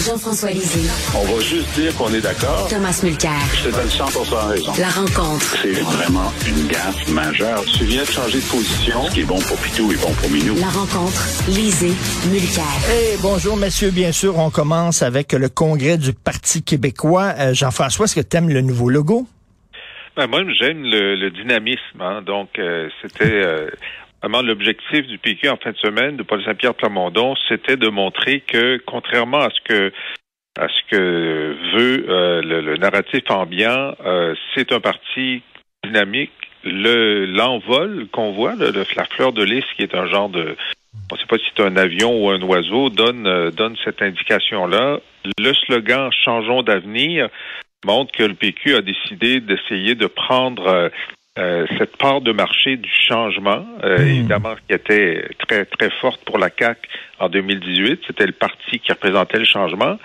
Jean-François Lisée. On va juste dire qu'on est d'accord. Thomas Mulcair. Je te donne 100 raison. La rencontre. C'est vraiment une gaffe majeure. Tu viens de changer de position. Ce qui est bon pour Pitou est bon pour Minou. La rencontre. Lisée. Mulcair. Hey, bonjour, messieurs. Bien sûr, on commence avec le congrès du Parti québécois. Euh, Jean-François, est-ce que tu aimes le nouveau logo? Ben, moi, j'aime le, le, dynamisme. Hein. Donc, euh, c'était euh, l'objectif du PQ en fin de semaine de Paul Saint-Pierre Plamondon, c'était de montrer que, contrairement à ce que à ce que veut euh, le, le, narratif ambiant, c'est un parti dynamique. Le l'envol qu'on voit, le, le, la fleur de lys, qui est un genre de on ne sait pas si c'est un avion ou un oiseau, donne donne cette indication-là. Le slogan Changeons d'avenir montre que le PQ a décidé d'essayer de prendre euh, cette part de marché du changement, euh, mmh. évidemment, qui était très, très forte pour la CAQ en 2018. C'était le parti qui représentait le changement.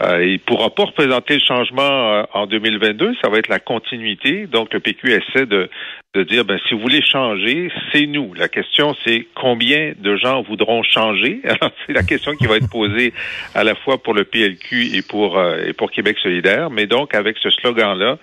Euh, il ne pourra pas représenter le changement euh, en 2022, ça va être la continuité. Donc, le PQ essaie de, de dire, ben, si vous voulez changer, c'est nous. La question, c'est combien de gens voudront changer? Alors, c'est la question qui va être posée à la fois pour le PLQ et pour, euh, et pour Québec solidaire. Mais donc, avec ce slogan-là,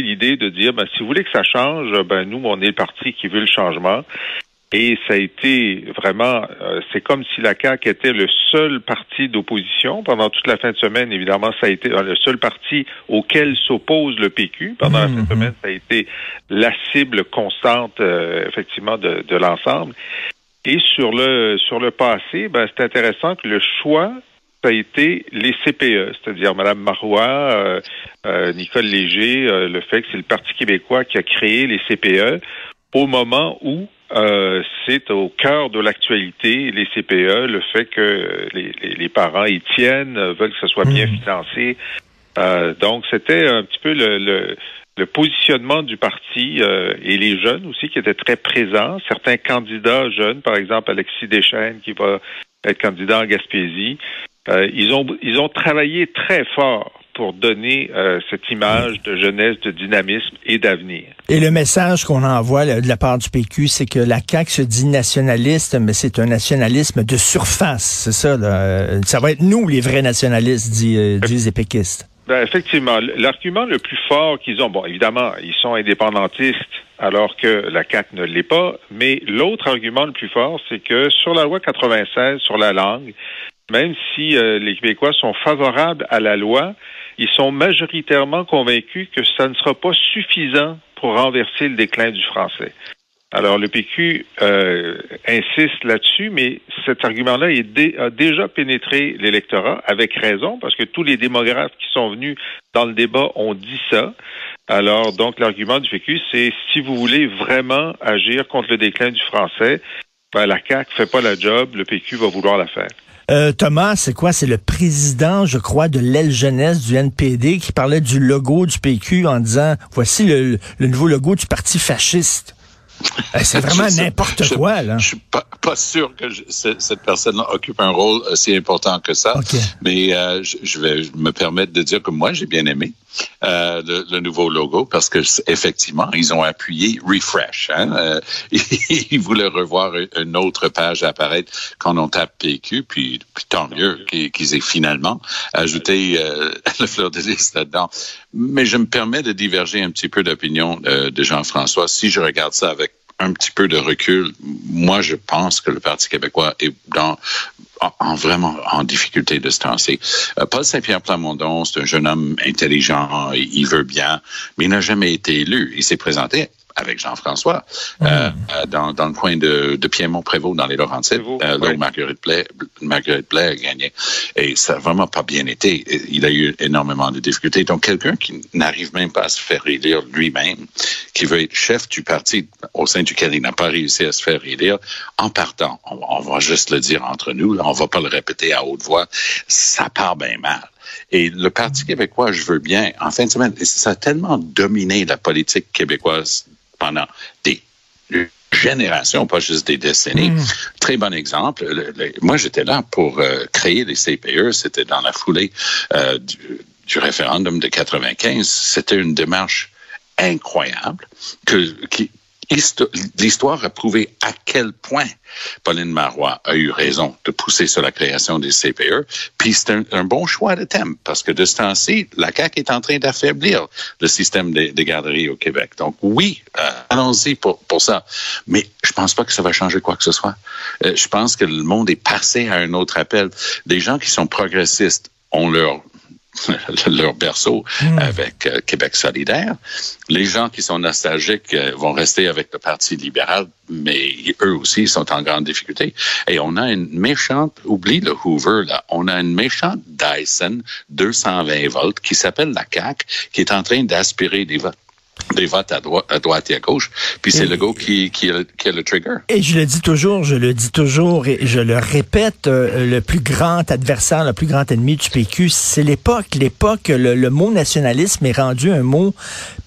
l'idée de dire, ben, si vous voulez que ça change, ben, nous, on est le parti qui veut le changement. Et ça a été vraiment, euh, c'est comme si la CAQ était le seul parti d'opposition pendant toute la fin de semaine. Évidemment, ça a été le seul parti auquel s'oppose le PQ. Pendant la fin de Mhm. semaine, ça a été la cible constante, euh, effectivement, de, de l'ensemble. Et sur le sur le passé, ben, c'est intéressant que le choix ça a été les CPE, c'est-à-dire Mme Marois, euh, euh, Nicole Léger, euh, le fait que c'est le Parti québécois qui a créé les CPE au moment où euh, c'est au cœur de l'actualité, les CPE, le fait que les, les, les parents y tiennent, euh, veulent que ce soit bien Mhm. financé. Euh, donc, c'était un petit peu le, le, le positionnement du parti euh, et les jeunes aussi qui étaient très présents. Certains candidats jeunes, par exemple Alexis Deschênes qui va être candidat en Gaspésie, euh, ils ont ils ont travaillé très fort pour donner euh, cette image de jeunesse, de dynamisme et d'avenir. Et le message qu'on envoie là, de la part du PQ, c'est que la CAQ se dit nationaliste, mais c'est un nationalisme de surface. C'est ça. Là. Euh, Ça va être nous, les vrais nationalistes, dit, euh, disent les péquistes. Ben, effectivement, l'argument le plus fort qu'ils ont, bon, évidemment, ils sont indépendantistes alors que la CAQ ne l'est pas, mais l'autre argument le plus fort, c'est que sur la loi 96, sur la langue, même si euh, les Québécois sont favorables à la loi, ils sont majoritairement convaincus que ça ne sera pas suffisant pour renverser le déclin du français. Alors, le PQ euh, insiste là-dessus, mais cet argument-là a déjà pénétré l'électorat, avec raison, parce que tous les démographes qui sont venus dans le débat ont dit ça. Alors, donc, l'argument du PQ, c'est si vous voulez vraiment agir contre le déclin du français, ben, la CAQ fait pas la job, le PQ va vouloir la faire. Euh, Thomas, c'est quoi? C'est le président, je crois, de l'aile jeunesse du NPD qui parlait du logo du PQ en disant, voici le, le nouveau logo du parti fasciste. Euh, C'est vraiment n'importe quoi, là. Je suis pas, pas sûr que je- ce- cette personne occupe un rôle aussi important que ça. OK. Mais euh, je, je vais me permettre de dire que moi, j'ai bien aimé euh, le, le nouveau logo parce que effectivement, ils ont appuyé refresh. Hein? Euh, ils voulaient revoir une autre page apparaître quand on tape PQ, puis, puis tant mieux qu'ils qu'ils aient finalement ajouté euh, le fleur de lys là-dedans. Mais je me permets de diverger un petit peu d'opinion euh, de Jean-François. Si je regarde ça avec un petit peu de recul, moi, je pense que le Parti québécois est dans, en, vraiment en difficulté de ce temps-ci. Euh, Paul Saint-Pierre Plamondon, c'est un jeune homme intelligent, il veut bien, mais il n'a jamais été élu. Il s'est présenté avec Jean-François, euh, mm. euh, dans, dans, le coin de, de Piémont-Prévost, dans les Laurentides, euh, là où Marguerite Blais, Marguerite Blais a gagné. Et ça n'a vraiment pas bien été. Il a eu énormément de difficultés. Donc, quelqu'un qui n'arrive même pas à se faire élire lui-même, qui veut être chef du parti au sein duquel il n'a pas réussi à se faire élire, en partant, on, on va juste le dire entre nous, on va pas le répéter à haute voix, ça part bien mal. Et le Parti québécois, je veux bien, en fin de semaine, ça a tellement dominé la politique québécoise pendant des générations, pas juste des décennies. Mm. Très bon exemple. moi, j'étais là pour euh, créer les CPE. C'était dans la foulée euh, du, du, référendum de 95. C'était une démarche incroyable que, qui, l'histoire a prouvé à quel point Pauline Marois a eu raison de pousser sur la création des CPE. Puis c'est un, bon choix de thème parce que de ce temps-ci, la CAQ est en train d'affaiblir le système des, garderies au Québec. Donc oui, euh, allons-y pour, pour ça. Mais je pense pas que ça va changer quoi que ce soit. Euh, je pense que le monde est passé à un autre appel. Des gens qui sont progressistes ont leur leur berceau hmm. avec euh, Québec solidaire. Les gens qui sont nostalgiques euh, vont rester avec le Parti libéral, mais eux aussi sont en grande difficulté. Et on a une méchante, oublie le Hoover, là, on a une méchante Dyson 220 volts qui s'appelle la CAC, qui est en train d'aspirer des votes des votes à droite, à droite et à gauche. Puis c'est le go qui, qui, qui, a, le trigger. Et je le dis toujours, je le dis toujours et je le répète, euh, le plus grand adversaire, le plus grand ennemi du PQ, c'est l'époque. L'époque, le, le, mot nationalisme est rendu un mot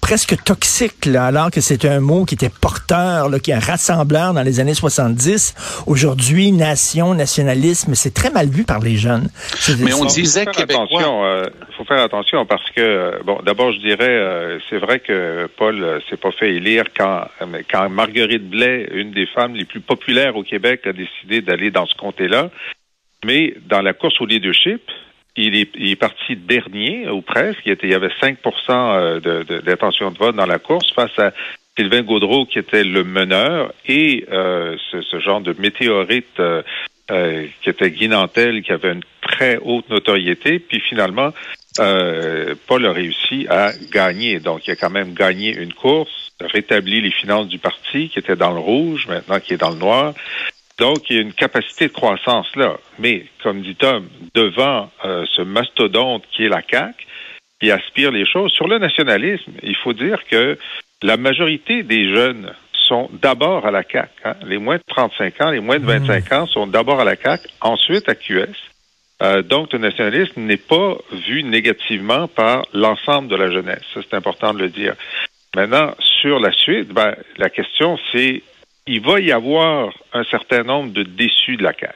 presque toxique, là, alors que c'était un mot qui était porteur, là, qui est un rassembleur dans les années 70. Aujourd'hui, nation, nationalisme, c'est très mal vu par les jeunes. Mais on disait qu'il euh, faut faire attention parce que, euh, bon, d'abord, je dirais, c'est vrai que Paul euh, s'est pas fait élire quand, quand Marguerite Blais, une des femmes les plus populaires au Québec, a décidé d'aller dans ce comté-là. Mais dans la course au leadership, il est, il est parti dernier, ou presque. Il, y avait 5% euh, d'intention de, de, vote dans la course face à Sylvain Gaudreau, qui était le meneur, et euh, ce, genre de météorite euh, qui était Guy Nantel, qui avait une très haute notoriété. Puis finalement, euh, Paul a réussi à gagner. Donc, il a quand même gagné une course, rétabli les finances du parti qui était dans le rouge, maintenant qui est dans le noir. Donc, il y a une capacité de croissance là. Mais, comme dit Tom, devant euh, ce mastodonte qui est la CAQ, qui aspire les choses, sur le nationalisme, il faut dire que la majorité des jeunes sont d'abord à la CAQ. Hein. Les moins de 35 ans, les moins de 25 mmh. ans sont d'abord à la CAQ, ensuite à QS. Euh, donc, le nationalisme n'est pas vu négativement par l'ensemble de la jeunesse. Ça, c'est important de le dire. Maintenant, sur la suite, ben, la question, c'est il va y avoir un certain nombre de déçus de la CAQ.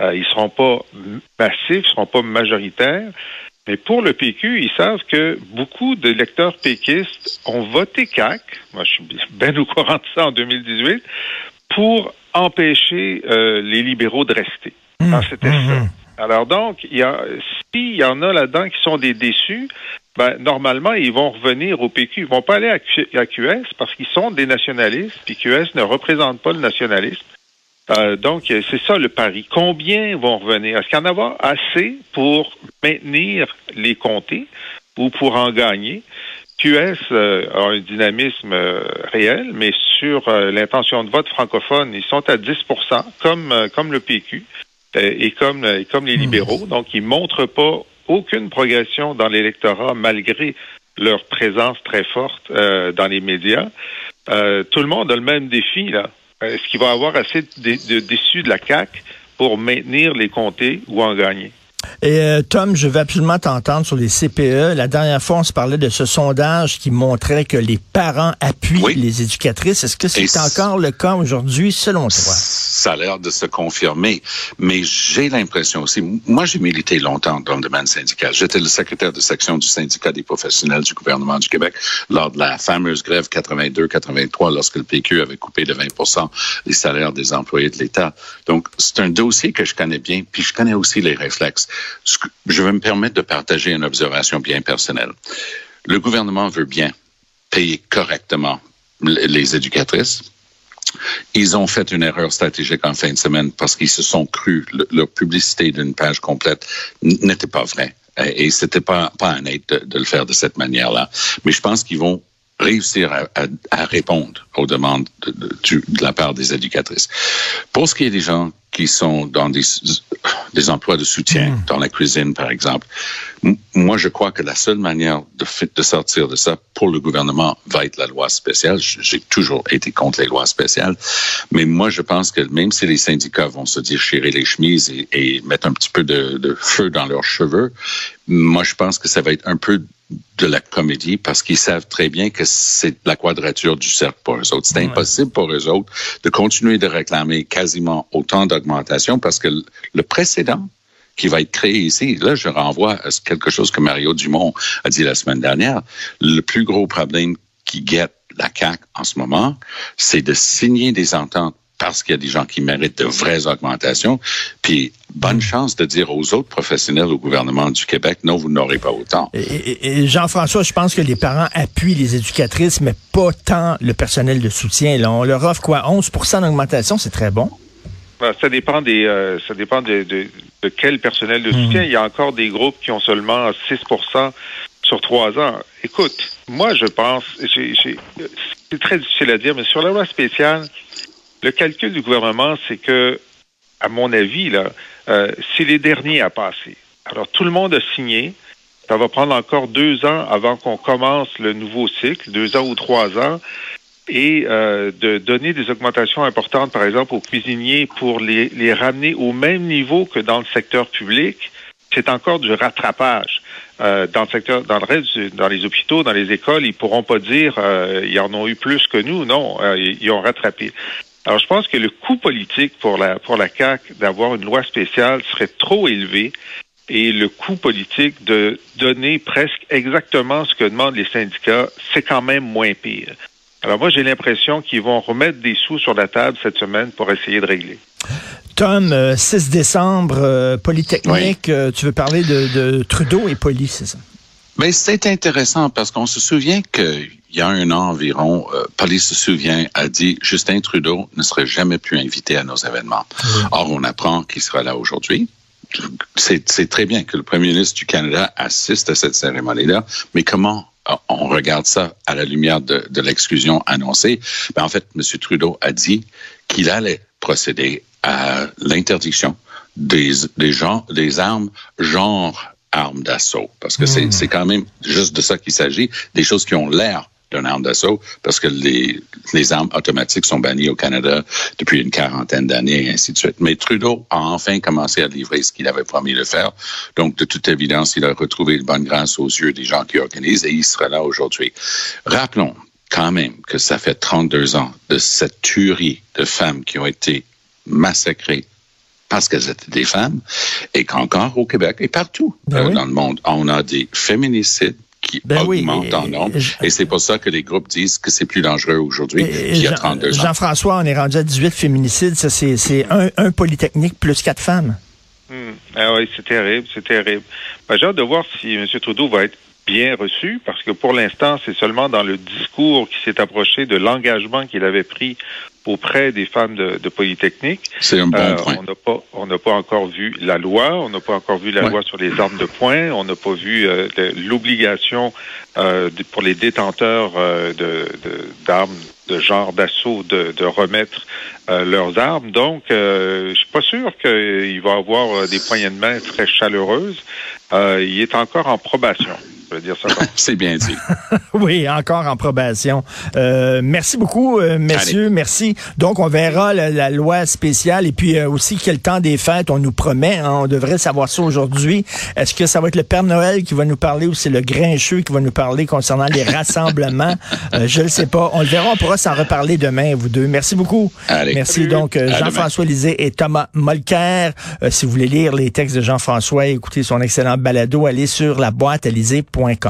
Euh, ils ne seront pas massifs, ils ne seront pas majoritaires, mais pour le PQ, ils savent que beaucoup de lecteurs péquistes ont voté CAQ, moi je suis bien au courant de ça en 2018, pour empêcher euh, les libéraux de rester. Mmh, c'était mmh, ça. Alors donc, il y a, s'il y en a là-dedans qui sont des déçus, ben, normalement, ils vont revenir au PQ. Ils vont pas aller à, QS parce qu'ils sont des nationalistes, puis QS ne représente pas le nationalisme. Euh, donc, c'est ça le pari. Combien vont revenir? Est-ce qu'il y en aura assez pour maintenir les comtés ou pour en gagner? QS euh, a un dynamisme euh, réel, mais sur l'intention de vote francophone, ils sont à 10% comme, comme le PQ. Euh, et comme, euh, comme les hmm. libéraux. Donc, ils montrent pas aucune progression dans l'électorat malgré leur présence très forte euh, dans les médias. tout le monde a le même défi là. Est-ce qu'il va y avoir assez de, de déçus de la CAC pour maintenir les comtés ou en gagner? Et euh, Tom, je veux absolument t'entendre sur les CPE. La dernière fois, on se parlait de ce sondage qui montrait que les parents appuient les éducatrices. Est-ce que c'est encore le cas aujourd'hui, selon toi? Ça a l'air de se confirmer. Mais j'ai l'impression aussi, moi j'ai milité longtemps dans le domaine syndical. J'étais le secrétaire de section du syndicat des professionnels du gouvernement du Québec lors de la fameuse grève 82-83 lorsque le PQ avait coupé de 20% les salaires des employés de l'État. Donc, c'est un dossier que je connais bien, puis je connais aussi les réflexes je vais me permettre de partager une observation bien personnelle. Le gouvernement veut bien payer correctement les éducatrices, ils ont fait une erreur stratégique en fin de semaine parce qu'ils se sont crus. Le, leur publicité d'une page complète n'était pas vraie. Et c'était pas, pas honnête de, de le faire de cette manière-là. Mais je pense qu'ils vont réussir à, à, à, répondre aux demandes de, de, de, la part des éducatrices. Pour ce qui est des gens qui sont dans des, des emplois de soutien, mmh. dans la cuisine, par exemple, moi, je crois que la seule manière de, de sortir de ça pour le gouvernement va être la loi spéciale. J'ai toujours été contre les lois spéciales, mais moi, je pense que même si les syndicats vont se déchirer les chemises et, et mettre un petit peu de, de feu dans leurs cheveux, moi, je pense que ça va être un peu de la comédie parce qu'ils savent très bien que c'est la quadrature du cercle pour eux autres. C'est ouais. impossible pour eux autres de continuer de réclamer quasiment autant d'augmentation parce que le précédent qui va être créé ici, là, je renvoie à quelque chose que Mario Dumont a dit la semaine dernière. Le plus gros problème qui guette la CAQ en ce moment, c'est de signer des ententes parce qu'il y a des gens qui méritent de vraies augmentations. Puis, bonne chance de dire aux autres professionnels au gouvernement du Québec, non, vous n'aurez pas autant. Et, et Jean-François, je pense que les parents appuient les éducatrices, mais pas tant le personnel de soutien. Là. On leur offre quoi? 11% d'augmentation, c'est très bon. Ben, ça dépend des, euh, ça dépend de, de, de, quel personnel de soutien. Mmh. Il y a encore des groupes qui ont seulement 6% sur trois ans. Écoute, moi, je pense, c'est très difficile à dire, mais sur la loi spéciale, le calcul du gouvernement, c'est que, à mon avis, là, euh, c'est les derniers à passer. Alors, tout le monde a signé. Ça va prendre encore deux ans avant qu'on commence le nouveau cycle, deux ans ou trois ans, et euh, de donner des augmentations importantes, par exemple, aux cuisiniers pour les, les ramener au même niveau que dans le secteur public. C'est encore du rattrapage. Euh, dans le secteur, dans le reste, dans les hôpitaux, dans les écoles, ils pourront pas dire euh, ils en ont eu plus que nous. Non, euh, ils ont rattrapé. Alors, je pense que le coût politique pour la, pour la CAQ d'avoir une loi spéciale serait trop élevé et le coût politique de donner presque exactement ce que demandent les syndicats, c'est quand même moins pire. Alors moi, j'ai l'impression qu'ils vont remettre des sous sur la table cette semaine pour essayer de régler. Tom, euh, 6 décembre, euh, Polytechnique, oui. euh, tu veux parler de, de Trudeau et Poly, c'est ça? Mais c'est intéressant parce qu'on se souvient qu'il y a un an environ, euh, se souvient, a dit Justin Trudeau ne serait jamais plus invité à nos événements. Oui. Or, on apprend qu'il sera là aujourd'hui. C'est très bien que le premier ministre du Canada assiste à cette cérémonie-là, mais comment on regarde ça à la lumière de, de l'exclusion annoncée? Ben, en fait, M. Trudeau a dit qu'il allait procéder à l'interdiction des, des, gens, des armes genre armes d'assaut. Parce que mmh. c'est quand même juste de ça qu'il s'agit, des choses qui ont l'air d'une arme d'assaut, parce que les, les armes automatiques sont bannies au Canada depuis une quarantaine d'années et ainsi de suite. Mais Trudeau a enfin commencé à livrer ce qu'il avait promis de faire. Donc, de toute évidence, il a retrouvé une bonne grâce aux yeux des gens qui organisent et il sera là aujourd'hui. Rappelons quand même que ça fait 32 ans de cette tuerie de femmes qui ont été massacrées parce qu'elles étaient des femmes, et qu'encore au Québec et partout ben euh, oui. dans le monde, on a des féminicides qui ben augmentent oui, en nombre. Et, et c'est pour ça que les groupes disent que c'est plus dangereux aujourd'hui qu'il y a 32 Jean, ans. Jean-François, on est rendu à 18 féminicides. Ça, c'est un, un polytechnique plus quatre femmes. Hum. Ah oui, c'est terrible, c'est terrible. Ben, J'ai hâte de voir si M. Trudeau va être bien reçu, parce que pour l'instant, c'est seulement dans le discours qui s'est approché de l'engagement qu'il avait pris auprès des femmes de, de Polytechnique. C'est un bon euh, point. On n'a pas, on n'a pas encore vu la loi, on n'a pas encore vu la ouais. loi sur les armes de poing, on n'a pas vu euh, l'obligation euh, pour les détenteurs euh, d'armes de, de, genre d'assaut de, de, remettre euh, leurs armes. Donc, je suis pas sûr qu'il va avoir des poignées de main très chaleureuses. il est encore en probation. C'est bien dit. oui, encore en probation. Euh, merci beaucoup, euh, messieurs. Allez. Merci. Donc, on verra la, la loi spéciale et puis euh, aussi quel temps des fêtes on nous promet. Hein, on devrait savoir ça aujourd'hui. Est-ce que ça va être le Père Noël qui va nous parler ou c'est le Grincheux qui va nous parler concernant les rassemblements? Euh, je ne sais pas. On le verra. On pourra s'en reparler demain, vous deux. Merci beaucoup. Allez. Merci. Donc, euh, Jean-François Lisée et Thomas Molker. si vous voulez lire les textes de Jean-François, écouter son excellent balado, allez sur la boîte à Point.